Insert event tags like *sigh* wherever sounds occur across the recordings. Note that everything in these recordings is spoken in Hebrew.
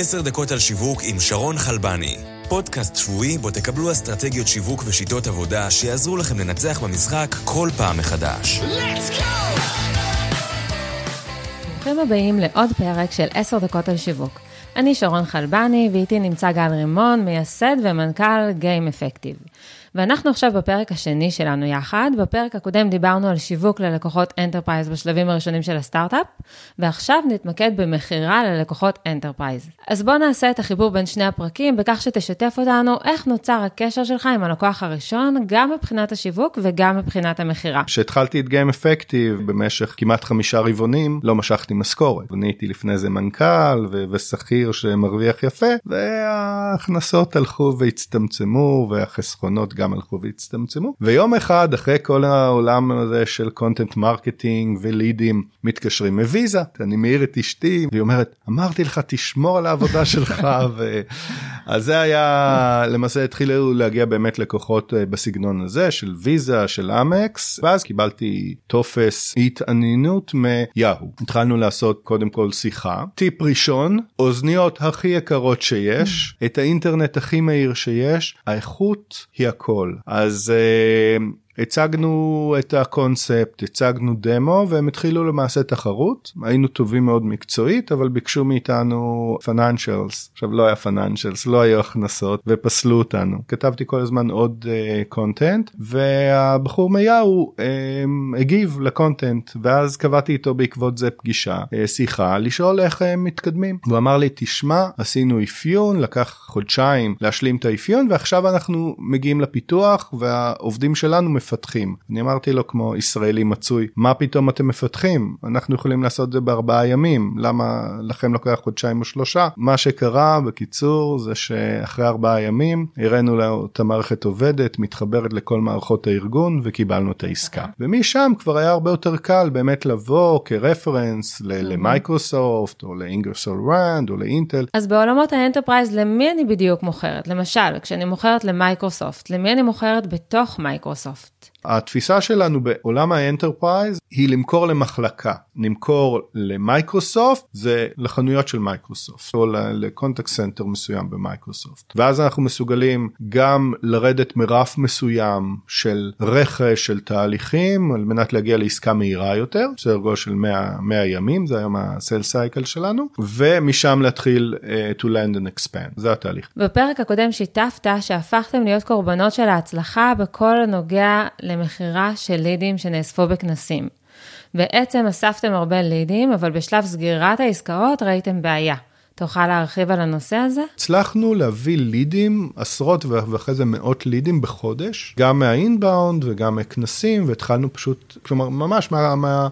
עשר דקות על שיווק עם שרון חלבני. פודקאסט שבועי בו תקבלו אסטרטגיות שיווק ושיטות עבודה שיעזרו לכם לנצח במשחק כל פעם מחדש. ברוכים הבאים לעוד פרק של עשר דקות על שיווק. אני שרון חלבני, ואיתי נמצא גל רימון, מייסד ומנכ"ל Game Effective. ואנחנו עכשיו בפרק השני שלנו יחד. בפרק הקודם דיברנו על שיווק ללקוחות enterprise בשלבים הראשונים של הסטארט-אפ, ועכשיו נתמקד במכירה ללקוחות enterprise. אז בואו נעשה את החיבור בין שני הפרקים בכך שתשתף אותנו איך נוצר הקשר שלך עם הלקוח הראשון, גם מבחינת השיווק וגם מבחינת המכירה. כשהתחלתי את Game Effective במשך כמעט חמישה רבעונים לא משכתי משכורת. אני הייתי לפני זה מנכ"ל ושכיר שמרוויח יפה וההכנסות הלכו והצטמצמו והחסכונות גם הלכו והצטמצמו ויום אחד אחרי כל העולם הזה של content marketing ולידים מתקשרים מוויזה אני מעיר את אשתי והיא אומרת אמרתי לך תשמור על העבודה שלך *laughs* ו... אז זה היה למעשה התחילו להגיע באמת לקוחות אה, בסגנון הזה של ויזה של Amex ואז קיבלתי טופס התעניינות מיהו התחלנו לעשות קודם כל שיחה טיפ ראשון אוזניות הכי יקרות שיש את האינטרנט הכי מהיר שיש האיכות היא הכל אז. הצגנו את הקונספט, הצגנו דמו והם התחילו למעשה תחרות, היינו טובים מאוד מקצועית אבל ביקשו מאיתנו financials, עכשיו לא היה financials, לא היו הכנסות ופסלו אותנו. כתבתי כל הזמן עוד content אה, והבחור מיהו uh, הגיב ל content ואז קבעתי איתו בעקבות זה פגישה, אה, שיחה, לשאול איך הם מתקדמים. הוא אמר לי תשמע עשינו אפיון, לקח חודשיים להשלים את האפיון ועכשיו אנחנו מגיעים לפיתוח והעובדים שלנו מפתחים. אני אמרתי לו כמו ישראלי מצוי, מה פתאום אתם מפתחים? אנחנו יכולים לעשות את זה בארבעה ימים, למה לכם לוקח חודשיים או שלושה? מה שקרה בקיצור זה שאחרי ארבעה ימים הראינו לו את המערכת עובדת, מתחברת לכל מערכות הארגון וקיבלנו את העסקה. ומשם כבר היה הרבה יותר קל באמת לבוא כ reference למייקרוסופט או ל Ingersoll Rand או לאינטל. אז בעולמות ה enterprise למי אני בדיוק מוכרת? למשל, כשאני מוכרת למייקרוסופט, למי אני מוכרת בתוך מייקרוסופט? התפיסה שלנו בעולם ה enterprise היא למכור למחלקה. נמכור למייקרוסופט זה לחנויות של מייקרוסופט או ל contact center מסוים במייקרוסופט ואז אנחנו מסוגלים גם לרדת מרף מסוים של רכש של תהליכים על מנת להגיע לעסקה מהירה יותר סדר גודל של 100, 100 ימים זה היום ה sales cycle שלנו ומשם להתחיל אה, to land and expand. זה התהליך. בפרק הקודם שיתפת שהפכתם להיות קורבנות של ההצלחה בכל הנוגע למכירה של לידים שנאספו בכנסים. בעצם אספתם הרבה לידים, אבל בשלב סגירת העסקאות ראיתם בעיה. תוכל להרחיב על הנושא הזה? הצלחנו להביא לידים, עשרות ואחרי זה מאות לידים בחודש, גם מהאינבאונד וגם מכנסים, והתחלנו פשוט, כלומר, ממש מה... מה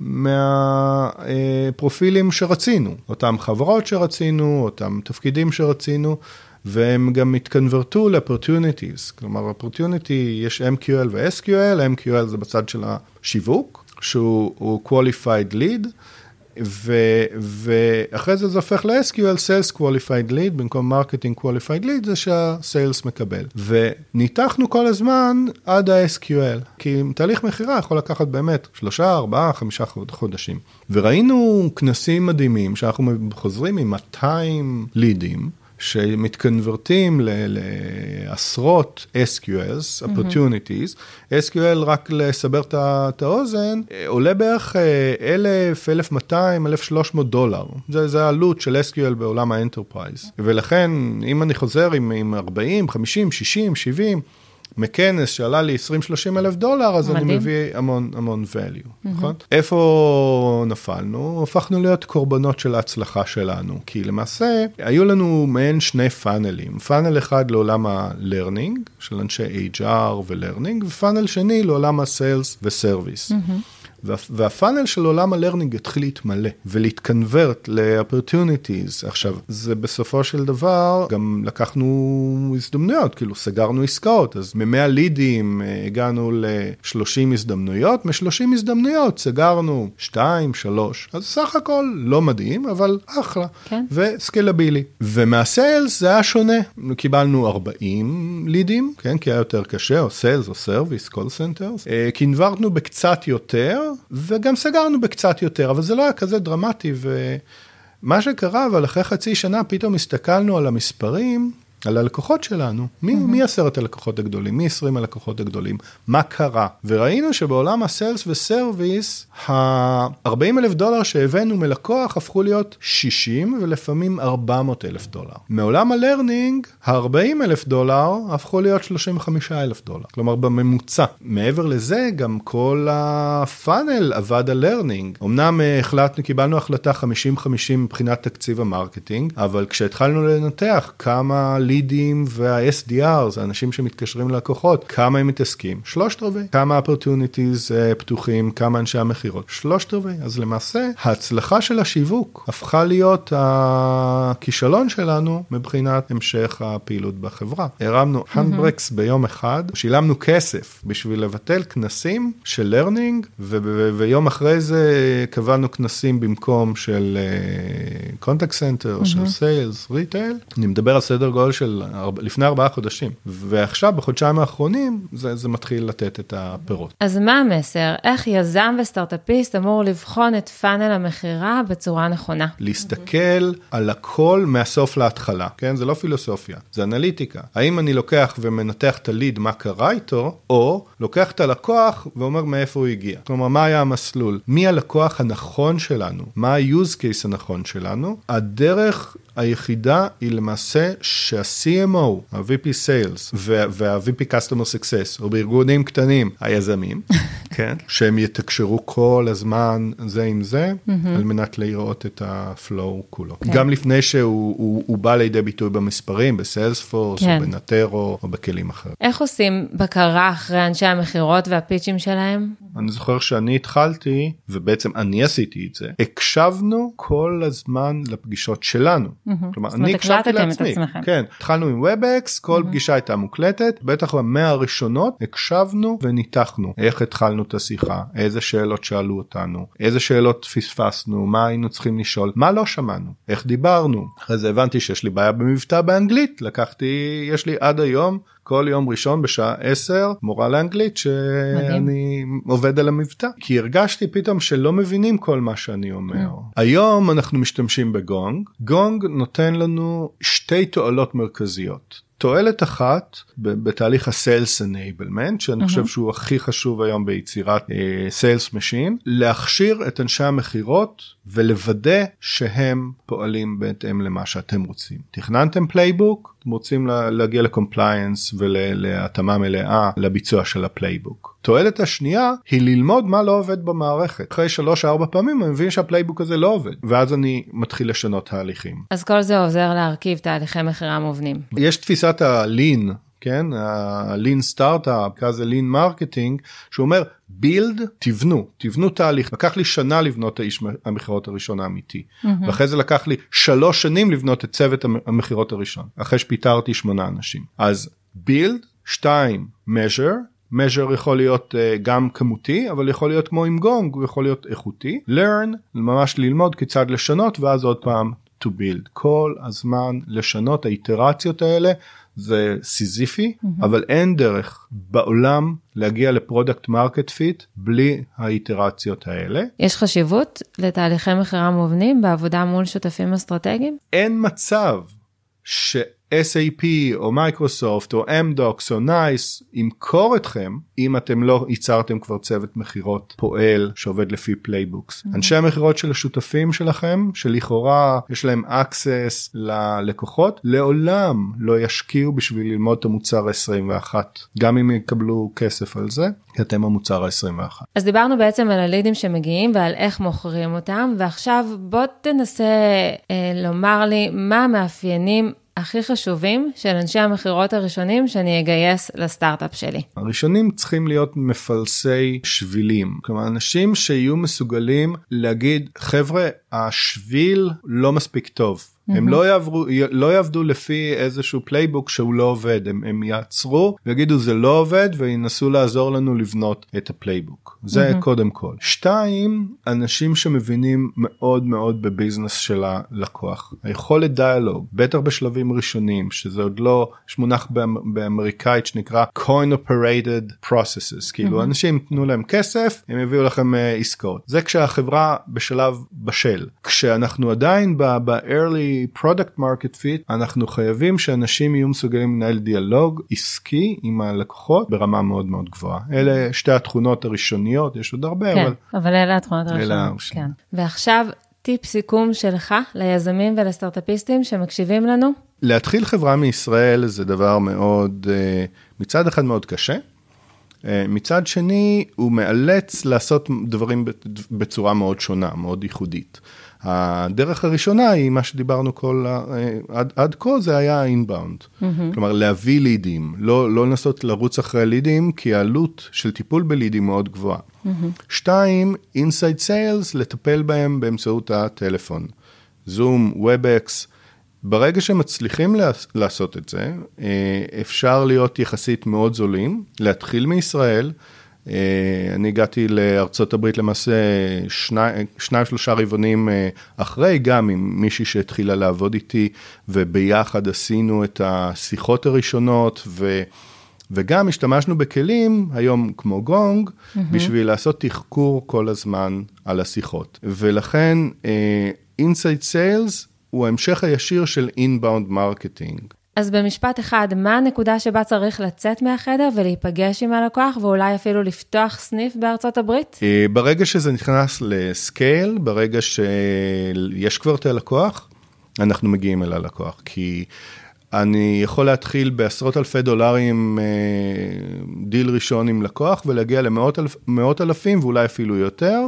מהפרופילים מה, שרצינו, אותם חברות שרצינו, אותם תפקידים שרצינו. והם גם התקנברטו ל-opportunities, כלומר opportunity יש MQL ו-SQL, MQL זה בצד של השיווק, שהוא qualified lead, ו, ואחרי זה זה הופך ל-SQL, Sales Qualified Lead, במקום Marketing Qualified Lead, זה שה-Sales מקבל. וניתחנו כל הזמן עד ה-SQL, כי תהליך מכירה יכול לקחת באמת שלושה, ארבעה, חמישה חודשים. וראינו כנסים מדהימים, שאנחנו חוזרים עם 200 לידים, שמתקנוורטים לעשרות SQLs, opportunities, mm-hmm. SQL רק לסבר את האוזן, עולה בערך 1,000, 1,200, 1,300 דולר. זה, זה העלות של SQL בעולם האנטרפרייז. ולכן, אם אני חוזר עם, עם 40, 50, 60, 70, מכנס שעלה לי 20-30 אלף דולר, אז מדהים. אני מביא המון המון value, mm-hmm. נכון? איפה נפלנו? הפכנו להיות קורבנות של ההצלחה שלנו, כי למעשה היו לנו מעין שני פאנלים, פאנל אחד לעולם ה-learning, של אנשי HR ו-learning, ופאנל שני לעולם ה-sales ו-service. Mm-hmm. והפאנל של עולם ה-learning התחיל להתמלא ולהתקנוורט ל-opportunities. עכשיו, זה בסופו של דבר, גם לקחנו הזדמנויות, כאילו סגרנו עסקאות, אז מ-100 לידים אה, הגענו ל-30 הזדמנויות, מ-30 הזדמנויות סגרנו 2, 3, אז סך הכל לא מדהים, אבל אחלה, כן. ו-scalable. ומה-sales זה היה שונה, קיבלנו 40 לידים, כן, כי היה יותר קשה, או sales או service, call centers, קינוורטנו בקצת יותר. וגם סגרנו בקצת יותר, אבל זה לא היה כזה דרמטי, ו... מה שקרה, אבל אחרי חצי שנה פתאום הסתכלנו על המספרים. על הלקוחות שלנו, מי, mm-hmm. מי עשרת הלקוחות הגדולים, מי עשרים הלקוחות הגדולים, מה קרה, וראינו שבעולם ה-sales ו-service, ה-40 אלף דולר שהבאנו מלקוח הפכו להיות 60 ולפעמים 400 אלף דולר. מעולם ה-learning, ה-40 אלף דולר הפכו להיות 35 אלף דולר, כלומר בממוצע. מעבר לזה, גם כל הפאנל עבד על learning. אמנם אה, החלטנו, קיבלנו החלטה 50-50 מבחינת תקציב ה-marketing, אבל כשהתחלנו לנתח כמה הלידים וה-SDR, זה אנשים שמתקשרים ללקוחות, כמה הם מתעסקים? שלושת רבעי. כמה opportunities uh, פתוחים, כמה אנשי המכירות? שלושת רבעי. אז למעשה, ההצלחה של השיווק הפכה להיות הכישלון שלנו מבחינת המשך הפעילות בחברה. הרמנו handbrakes mm-hmm. ביום אחד, שילמנו כסף בשביל לבטל כנסים של learning, ויום אחרי זה קבענו כנסים במקום של contact uh, center, mm-hmm. של sales, retail. אני מדבר על סדר גודל של לפני ארבעה חודשים, ועכשיו בחודשיים האחרונים זה, זה מתחיל לתת את הפירות. אז מה המסר? איך יזם וסטארט-אפיסט אמור לבחון את פאנל המכירה בצורה נכונה? להסתכל על הכל מהסוף להתחלה, כן? זה לא פילוסופיה, זה אנליטיקה. האם אני לוקח ומנתח את הליד, מה קרה איתו, או לוקח את הלקוח ואומר מאיפה הוא הגיע. כלומר, מה היה המסלול? מי הלקוח הנכון שלנו? מה ה-use case הנכון שלנו? הדרך היחידה היא למעשה שה-CMO, ה-VP Sales וה-VP Customer Success, או בארגונים קטנים, היזמים, *laughs* כן, שהם יתקשרו כל הזמן זה עם זה, על מנת לראות את ה-flow כולו. כן. גם לפני שהוא הוא, הוא בא לידי ביטוי במספרים, בסיילספורס, כן. או בנטרו, או בכלים אחרים. איך עושים בקרה אחרי אנשי המכירות והפיצ'ים שלהם? אני זוכר שאני התחלתי, ובעצם אני עשיתי את זה, הקשבנו כל הזמן לפגישות שלנו. כלומר, אני הקשבתי לעצמי. כן, התחלנו עם ובקס, כל פגישה הייתה מוקלטת, בטח במאה הראשונות הקשבנו וניתחנו איך התחלנו את השיחה, איזה שאלות שאלו אותנו, איזה שאלות פספסנו, מה היינו צריכים לשאול, מה לא שמענו, איך דיברנו. אחרי זה הבנתי שיש לי בעיה במבטא באנגלית, לקחתי, יש לי עד היום כל יום ראשון בשעה 10 מורה לאנגלית שאני עובד על המבטא כי הרגשתי פתאום שלא מבינים כל מה שאני אומר. Mm. היום אנחנו משתמשים בגונג גונג נותן לנו שתי תועלות מרכזיות. תועלת אחת בתהליך ה-Sales Enablement, שאני mm-hmm. חושב שהוא הכי חשוב היום ביצירת uh, Sales Machine, להכשיר את אנשי המכירות ולוודא שהם פועלים בהתאם למה שאתם רוצים. תכננתם playbook, אתם רוצים לה, להגיע ל-compliance ולהתאמה מלאה לביצוע של ה-playbook. תועלת השנייה היא ללמוד מה לא עובד במערכת. אחרי 3-4 פעמים אני מבין שה-playbook הזה לא עובד, ואז אני מתחיל לשנות תהליכים. אז כל זה עוזר להרכיב תהליכי מכירה מובנים. יש תפיסת ה-lean כן, ה-lean סטארט-אפ, כזה lean marketing, שהוא אומר build, תבנו, תבנו תהליך. לקח לי שנה לבנות את האיש המכירות הראשון האמיתי, mm-hmm. ואחרי זה לקח לי שלוש שנים לבנות את צוות המכירות הראשון, אחרי שפיטרתי שמונה אנשים. אז build, שתיים, measure, measure יכול להיות uh, גם כמותי אבל יכול להיות כמו עם גונג הוא יכול להיות איכותי learn ממש ללמוד כיצד לשנות ואז עוד פעם to build כל הזמן לשנות האיטרציות האלה זה סיזיפי mm-hmm. אבל אין דרך בעולם להגיע ל-product market fit בלי האיטרציות האלה. יש חשיבות לתהליכי מכירה מובנים בעבודה מול שותפים אסטרטגיים? אין מצב ש... SAP או מייקרוסופט או אמדוקס או נייס ימכור אתכם אם אתם לא ייצרתם כבר צוות מכירות פועל שעובד לפי playbooks. Mm-hmm. אנשי המכירות של השותפים שלכם שלכאורה יש להם access ללקוחות לעולם לא ישקיעו בשביל ללמוד את המוצר ה-21 גם אם יקבלו כסף על זה כי אתם המוצר ה-21. אז דיברנו בעצם על הלידים שמגיעים ועל איך מוכרים אותם ועכשיו בוא תנסה אה, לומר לי מה המאפיינים הכי חשובים של אנשי המכירות הראשונים שאני אגייס לסטארט-אפ שלי. הראשונים צריכים להיות מפלסי שבילים, כלומר אנשים שיהיו מסוגלים להגיד חבר'ה השביל לא מספיק טוב. הם לא יעברו, לא יעבדו לפי איזשהו playbook שהוא לא עובד, הם, הם יעצרו ויגידו זה לא עובד וינסו לעזור לנו לבנות את ה-playbook. זה קודם כל. שתיים, אנשים שמבינים מאוד מאוד ב-business של הלקוח. היכולת דיאלוג, בטח בשלבים ראשונים, שזה עוד לא, יש מונח באמריקאית שנקרא coin operated processes, כאילו אנשים תנו להם כסף, הם יביאו לכם uh, עסקאות. זה כשהחברה בשלב בשל. כשאנחנו עדיין ב-early product market fit, אנחנו חייבים שאנשים יהיו מסוגלים לנהל דיאלוג עסקי עם הלקוחות ברמה מאוד מאוד גבוהה. אלה שתי התכונות הראשוניות, יש עוד הרבה, כן, אבל... אבל אלה התכונות הראשונות. כן. ועכשיו, טיפ סיכום שלך ליזמים ולסטארטאפיסטים שמקשיבים לנו? להתחיל חברה מישראל זה דבר מאוד, אה, מצד אחד מאוד קשה, מצד שני הוא מאלץ לעשות דברים בצורה מאוד שונה, מאוד ייחודית. הדרך הראשונה היא מה שדיברנו כל, אה, עד, עד כה זה היה אינבאונד. Mm-hmm. כלומר להביא לידים, לא, לא לנסות לרוץ אחרי לידים כי העלות של טיפול בלידים מאוד גבוהה. Mm-hmm. שתיים, inside sales, לטפל בהם באמצעות הטלפון. זום, Webex, ברגע שמצליחים לעשות את זה, אה, אפשר להיות יחסית מאוד זולים, להתחיל מישראל. אה, אני הגעתי לארצות הברית למעשה שניים, שניים שלושה רבעונים אה, אחרי, גם עם מישהי שהתחילה לעבוד איתי, וביחד עשינו את השיחות הראשונות, ו... וגם השתמשנו בכלים היום כמו גונג, mm-hmm. בשביל לעשות תחקור כל הזמן על השיחות. ולכן inside uh, sales הוא ההמשך הישיר של inbound marketing. אז במשפט אחד, מה הנקודה שבה צריך לצאת מהחדר ולהיפגש עם הלקוח ואולי אפילו לפתוח סניף בארצות הברית? אה, ברגע שזה נכנס ל-scale, ברגע שיש כבר את הלקוח, אנחנו מגיעים אל הלקוח. כי אני יכול להתחיל בעשרות אלפי דולרים אה, דיל ראשון עם לקוח ולהגיע למאות אלף, אלפים ואולי אפילו יותר.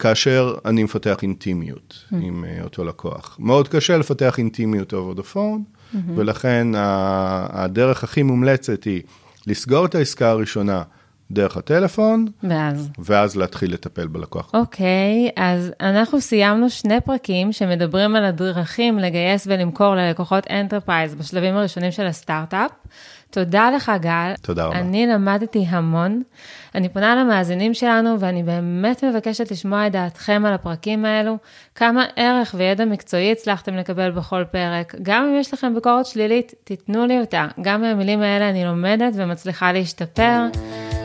כאשר אני מפתח אינטימיות mm. עם uh, אותו לקוח. מאוד קשה לפתח אינטימיות over the phone, mm-hmm. ולכן הדרך הכי מומלצת היא לסגור את העסקה הראשונה דרך הטלפון, ואז, ואז להתחיל לטפל בלקוח. אוקיי, okay, אז אנחנו סיימנו שני פרקים שמדברים על הדרכים לגייס ולמכור ללקוחות enterprise בשלבים הראשונים של הסטארט-אפ. תודה לך, גל. תודה רבה. אני למדתי המון. אני פונה למאזינים שלנו, ואני באמת מבקשת לשמוע את דעתכם על הפרקים האלו, כמה ערך וידע מקצועי הצלחתם לקבל בכל פרק. גם אם יש לכם ביקורת שלילית, תיתנו לי אותה. גם מהמילים האלה אני לומדת ומצליחה להשתפר.